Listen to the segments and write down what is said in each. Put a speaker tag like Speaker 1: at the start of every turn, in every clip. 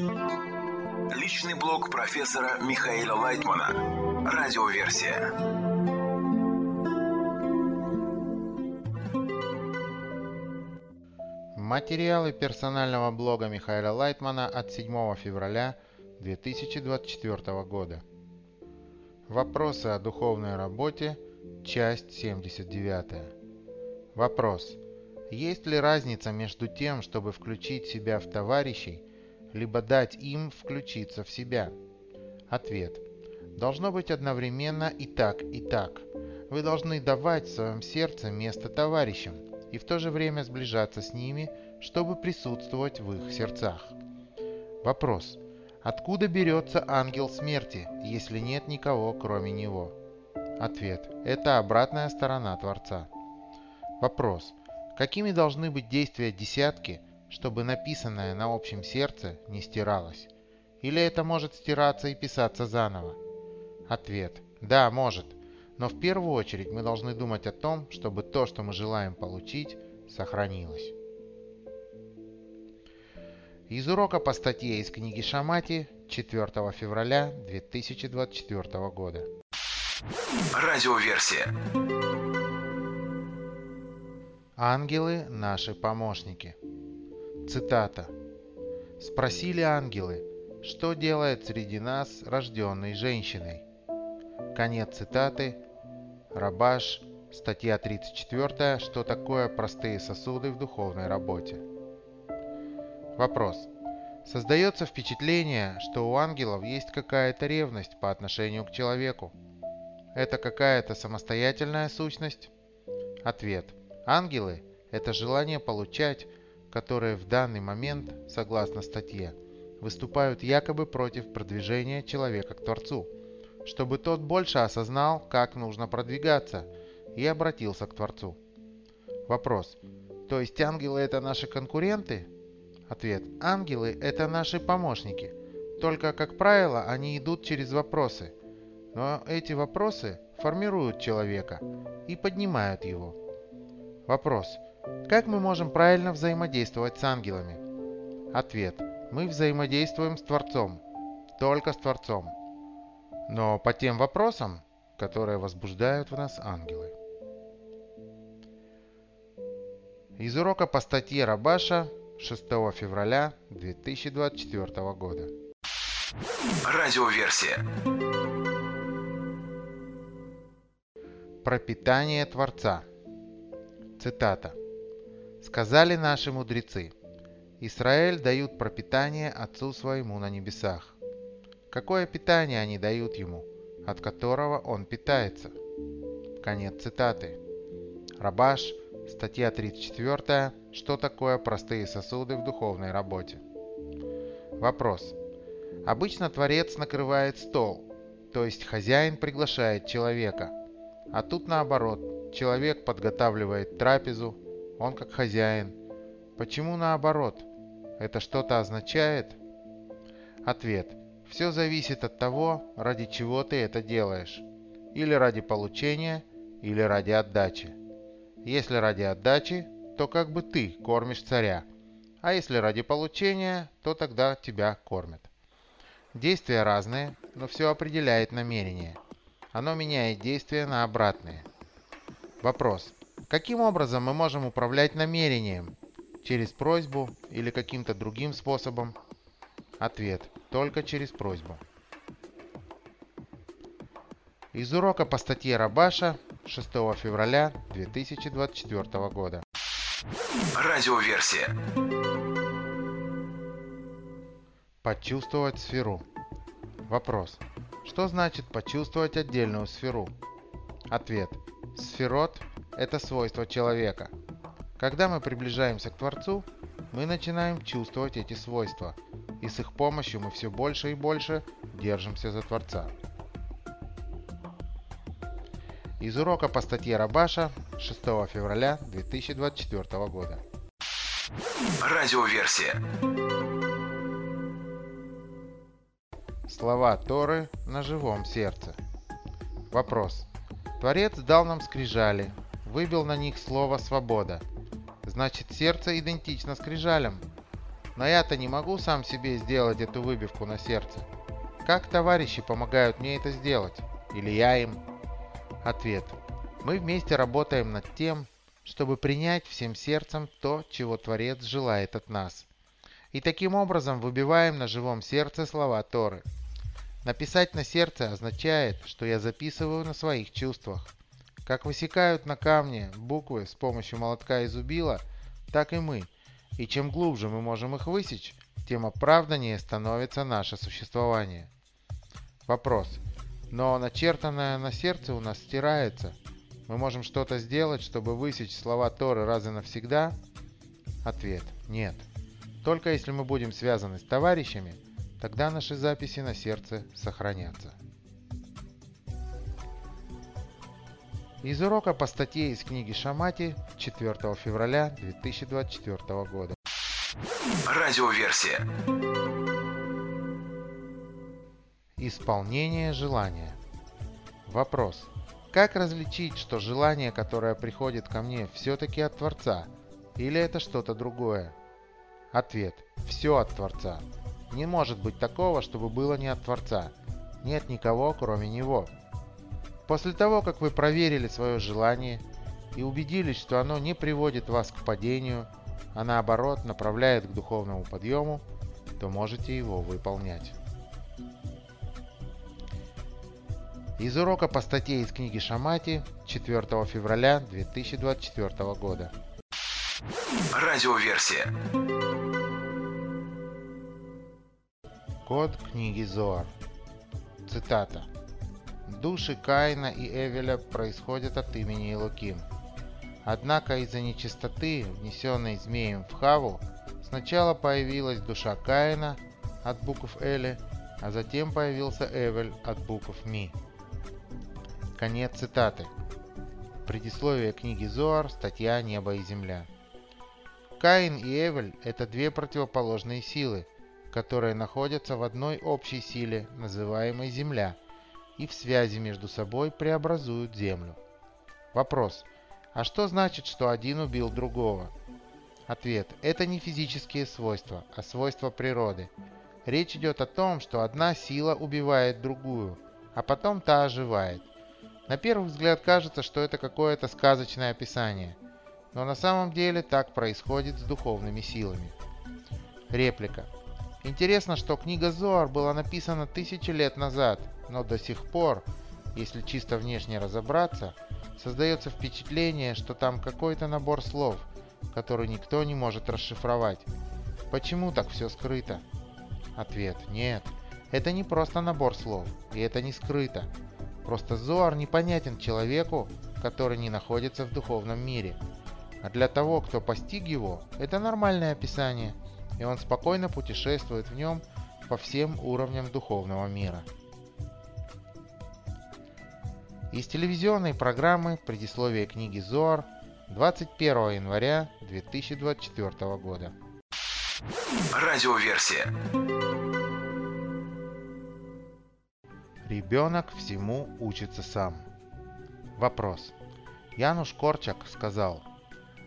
Speaker 1: Личный блог профессора Михаила Лайтмана. Радиоверсия.
Speaker 2: Материалы персонального блога Михаила Лайтмана от 7 февраля 2024 года. Вопросы о духовной работе, часть 79. Вопрос. Есть ли разница между тем, чтобы включить себя в товарищей, либо дать им включиться в себя? Ответ. Должно быть одновременно и так, и так. Вы должны давать в своем сердце место товарищам и в то же время сближаться с ними, чтобы присутствовать в их сердцах. Вопрос. Откуда берется ангел смерти, если нет никого, кроме него? Ответ. Это обратная сторона Творца. Вопрос. Какими должны быть действия десятки, чтобы написанное на общем сердце не стиралось? Или это может стираться и писаться заново? Ответ. Да, может. Но в первую очередь мы должны думать о том, чтобы то, что мы желаем получить, сохранилось. Из урока по статье из книги Шамати 4 февраля 2024 года.
Speaker 1: Радиоверсия.
Speaker 2: Ангелы – наши помощники. Цитата. Спросили ангелы, что делает среди нас рожденной женщиной? Конец цитаты. Рабаш, статья 34, что такое простые сосуды в духовной работе. Вопрос. Создается впечатление, что у ангелов есть какая-то ревность по отношению к человеку. Это какая-то самостоятельная сущность? Ответ. Ангелы – это желание получать, которые в данный момент, согласно статье, выступают якобы против продвижения человека к Творцу, чтобы тот больше осознал, как нужно продвигаться, и обратился к Творцу. Вопрос. То есть ангелы – это наши конкуренты? Ответ. Ангелы – это наши помощники. Только, как правило, они идут через вопросы. Но эти вопросы формируют человека и поднимают его. Вопрос. Как мы можем правильно взаимодействовать с ангелами? Ответ. Мы взаимодействуем с Творцом. Только с Творцом. Но по тем вопросам, которые возбуждают в нас ангелы. Из урока по статье Рабаша 6 февраля 2024 года.
Speaker 1: Радиоверсия.
Speaker 2: Пропитание Творца. Цитата. «Сказали наши мудрецы, Израиль дают пропитание Отцу своему на небесах. Какое питание они дают ему, от которого он питается?» Конец цитаты. Рабаш, статья 34, что такое простые сосуды в духовной работе. Вопрос. Обычно Творец накрывает стол, то есть хозяин приглашает человека, а тут наоборот, Человек подготавливает трапезу, он как хозяин. Почему наоборот? Это что-то означает? Ответ. Все зависит от того, ради чего ты это делаешь. Или ради получения, или ради отдачи. Если ради отдачи, то как бы ты кормишь царя. А если ради получения, то тогда тебя кормят. Действия разные, но все определяет намерение. Оно меняет действия на обратные. Вопрос. Каким образом мы можем управлять намерением? Через просьбу или каким-то другим способом? Ответ. Только через просьбу. Из урока по статье Рабаша 6 февраля 2024 года.
Speaker 1: Радиоверсия.
Speaker 2: Почувствовать сферу. Вопрос. Что значит почувствовать отдельную сферу? Ответ. Сферот – это свойство человека. Когда мы приближаемся к Творцу, мы начинаем чувствовать эти свойства, и с их помощью мы все больше и больше держимся за Творца. Из урока по статье Рабаша 6 февраля 2024 года.
Speaker 1: Радиоверсия.
Speaker 2: Слова Торы на живом сердце. Вопрос. Творец дал нам скрижали, выбил на них слово «свобода». Значит, сердце идентично скрижалям. Но я-то не могу сам себе сделать эту выбивку на сердце. Как товарищи помогают мне это сделать? Или я им? Ответ. Мы вместе работаем над тем, чтобы принять всем сердцем то, чего Творец желает от нас. И таким образом выбиваем на живом сердце слова Торы. Написать на сердце означает, что я записываю на своих чувствах. Как высекают на камне буквы с помощью молотка и зубила, так и мы. И чем глубже мы можем их высечь, тем оправданнее становится наше существование. Вопрос. Но начертанное на сердце у нас стирается. Мы можем что-то сделать, чтобы высечь слова Торы раз и навсегда? Ответ. Нет. Только если мы будем связаны с товарищами, тогда наши записи на сердце сохранятся. Из урока по статье из книги Шамати 4 февраля 2024 года.
Speaker 1: Радиоверсия.
Speaker 2: Исполнение желания. Вопрос. Как различить, что желание, которое приходит ко мне, все-таки от Творца? Или это что-то другое? Ответ. Все от Творца. Не может быть такого, чтобы было не от Творца. Нет никого, кроме Него. После того, как вы проверили свое желание и убедились, что оно не приводит вас к падению, а наоборот направляет к духовному подъему, то можете его выполнять. Из урока по статье из книги Шамати 4 февраля 2024 года.
Speaker 1: Радиоверсия.
Speaker 2: Код книги Зоар. Цитата. Души Каина и Эвеля происходят от имени Элоким. Однако из-за нечистоты, внесенной змеем в Хаву, сначала появилась душа Каина от букв Эли, а затем появился Эвель от букв Ми. Конец цитаты. Предисловие книги Зоар, статья «Небо и земля». Каин и Эвель – это две противоположные силы, которые находятся в одной общей силе, называемой Земля – и в связи между собой преобразуют Землю. Вопрос. А что значит, что один убил другого? Ответ. Это не физические свойства, а свойства природы. Речь идет о том, что одна сила убивает другую, а потом та оживает. На первый взгляд кажется, что это какое-то сказочное описание, но на самом деле так происходит с духовными силами. Реплика. Интересно, что книга Зоар была написана тысячи лет назад, но до сих пор, если чисто внешне разобраться, создается впечатление, что там какой-то набор слов, который никто не может расшифровать. Почему так все скрыто? Ответ – нет. Это не просто набор слов, и это не скрыто. Просто Зоар непонятен человеку, который не находится в духовном мире. А для того, кто постиг его, это нормальное описание – и он спокойно путешествует в нем по всем уровням духовного мира. Из телевизионной программы «Предисловие книги Зоар» 21 января 2024 года.
Speaker 1: Радиоверсия.
Speaker 2: Ребенок всему учится сам. Вопрос. Януш Корчак сказал,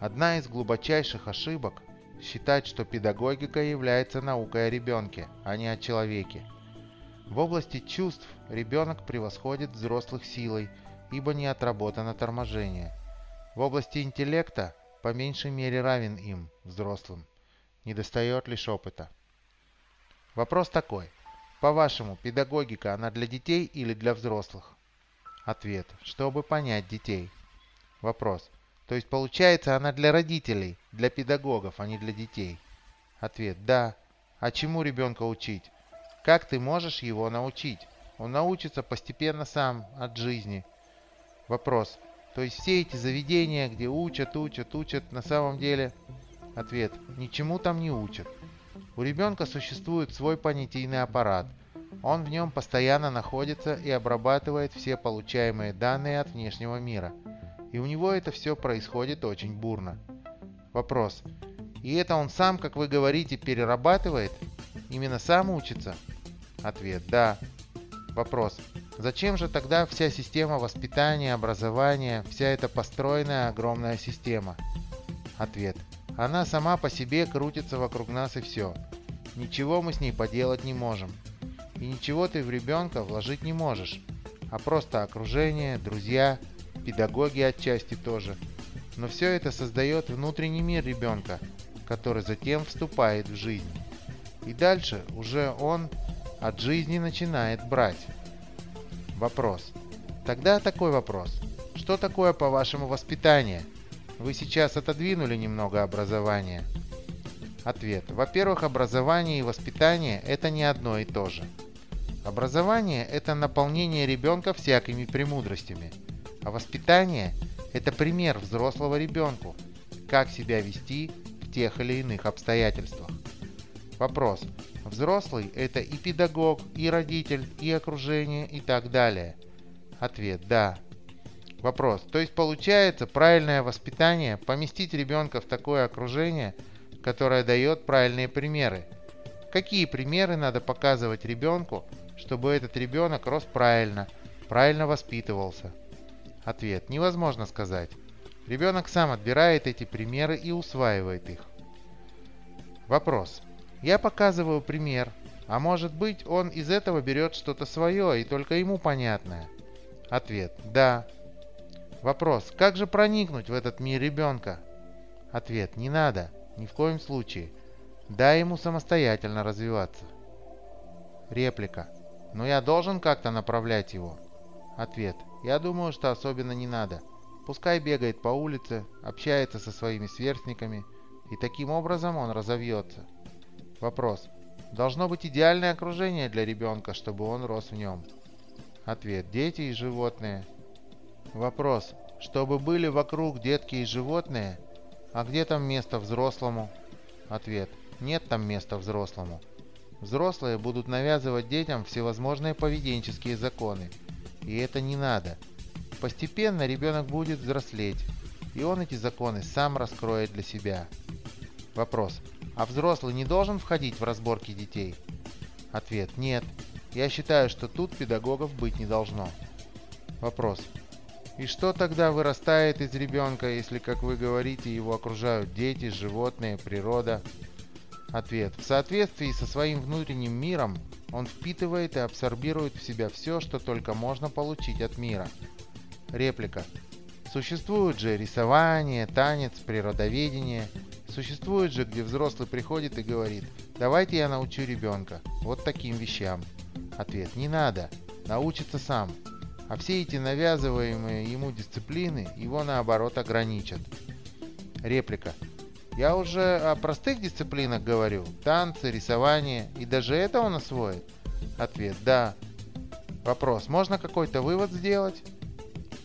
Speaker 2: «Одна из глубочайших ошибок считать, что педагогика является наукой о ребенке, а не о человеке. В области чувств ребенок превосходит взрослых силой, ибо не отработано торможение. В области интеллекта по меньшей мере равен им, взрослым. Недостает лишь опыта. Вопрос такой. По-вашему, педагогика она для детей или для взрослых? Ответ. Чтобы понять детей. Вопрос. То есть получается она для родителей, для педагогов, а не для детей. Ответ – да. А чему ребенка учить? Как ты можешь его научить? Он научится постепенно сам, от жизни. Вопрос. То есть все эти заведения, где учат, учат, учат, на самом деле... Ответ. Ничему там не учат. У ребенка существует свой понятийный аппарат. Он в нем постоянно находится и обрабатывает все получаемые данные от внешнего мира – и у него это все происходит очень бурно. Вопрос. И это он сам, как вы говорите, перерабатывает? Именно сам учится? Ответ. Да. Вопрос. Зачем же тогда вся система воспитания, образования, вся эта построенная огромная система? Ответ. Она сама по себе крутится вокруг нас и все. Ничего мы с ней поделать не можем. И ничего ты в ребенка вложить не можешь, а просто окружение, друзья, педагоги отчасти тоже. Но все это создает внутренний мир ребенка, который затем вступает в жизнь. И дальше уже он от жизни начинает брать. Вопрос. Тогда такой вопрос. Что такое, по-вашему, воспитание? Вы сейчас отодвинули немного образования. Ответ. Во-первых, образование и воспитание – это не одно и то же. Образование – это наполнение ребенка всякими премудростями, а воспитание – это пример взрослого ребенку, как себя вести в тех или иных обстоятельствах. Вопрос. Взрослый – это и педагог, и родитель, и окружение, и так далее. Ответ – да. Вопрос. То есть получается правильное воспитание – поместить ребенка в такое окружение, которое дает правильные примеры. Какие примеры надо показывать ребенку, чтобы этот ребенок рос правильно, правильно воспитывался? Ответ. Невозможно сказать. Ребенок сам отбирает эти примеры и усваивает их. Вопрос. Я показываю пример, а может быть он из этого берет что-то свое и только ему понятное? Ответ. Да. Вопрос. Как же проникнуть в этот мир ребенка? Ответ. Не надо. Ни в коем случае. Дай ему самостоятельно развиваться. Реплика. Но я должен как-то направлять его. Ответ. Я думаю, что особенно не надо. Пускай бегает по улице, общается со своими сверстниками, и таким образом он разовьется. Вопрос. Должно быть идеальное окружение для ребенка, чтобы он рос в нем. Ответ. Дети и животные. Вопрос. Чтобы были вокруг детки и животные? А где там место взрослому? Ответ. Нет там места взрослому. Взрослые будут навязывать детям всевозможные поведенческие законы. И это не надо. Постепенно ребенок будет взрослеть, и он эти законы сам раскроет для себя. Вопрос. А взрослый не должен входить в разборки детей? Ответ. Нет. Я считаю, что тут педагогов быть не должно. Вопрос. И что тогда вырастает из ребенка, если, как вы говорите, его окружают дети, животные, природа? Ответ. В соответствии со своим внутренним миром он впитывает и абсорбирует в себя все, что только можно получить от мира. Реплика. Существуют же рисование, танец, природоведение. Существует же, где взрослый приходит и говорит, давайте я научу ребенка вот таким вещам. Ответ, не надо, научится сам. А все эти навязываемые ему дисциплины его наоборот ограничат. Реплика. Я уже о простых дисциплинах говорю. Танцы, рисование. И даже это он освоит? Ответ. Да. Вопрос. Можно какой-то вывод сделать?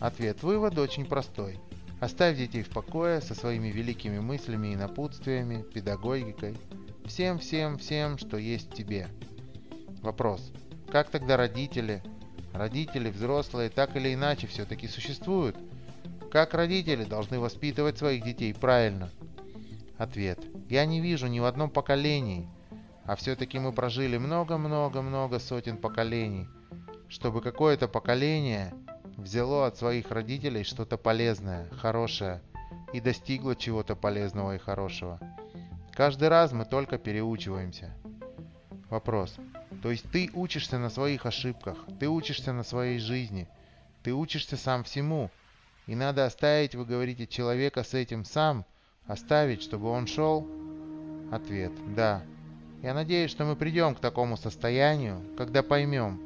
Speaker 2: Ответ вывода очень простой. Оставь детей в покое со своими великими мыслями и напутствиями, педагогикой, всем-всем-всем, что есть в тебе. Вопрос. Как тогда родители? Родители, взрослые, так или иначе все-таки существуют. Как родители должны воспитывать своих детей правильно? Ответ. Я не вижу ни в одном поколении, а все-таки мы прожили много-много-много сотен поколений, чтобы какое-то поколение взяло от своих родителей что-то полезное, хорошее и достигло чего-то полезного и хорошего. Каждый раз мы только переучиваемся. Вопрос. То есть ты учишься на своих ошибках, ты учишься на своей жизни, ты учишься сам всему. И надо оставить, вы говорите, человека с этим сам, оставить, чтобы он шел? Ответ. Да. Я надеюсь, что мы придем к такому состоянию, когда поймем,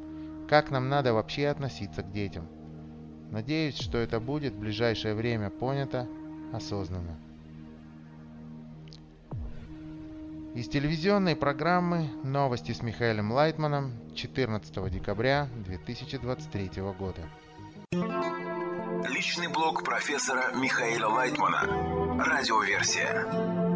Speaker 2: как нам надо вообще относиться к детям. Надеюсь, что это будет в ближайшее время понято осознанно. Из телевизионной программы «Новости с Михаилом Лайтманом» 14 декабря 2023 года.
Speaker 1: Личный блог профессора Михаила Лайтмана. Радиоверсия.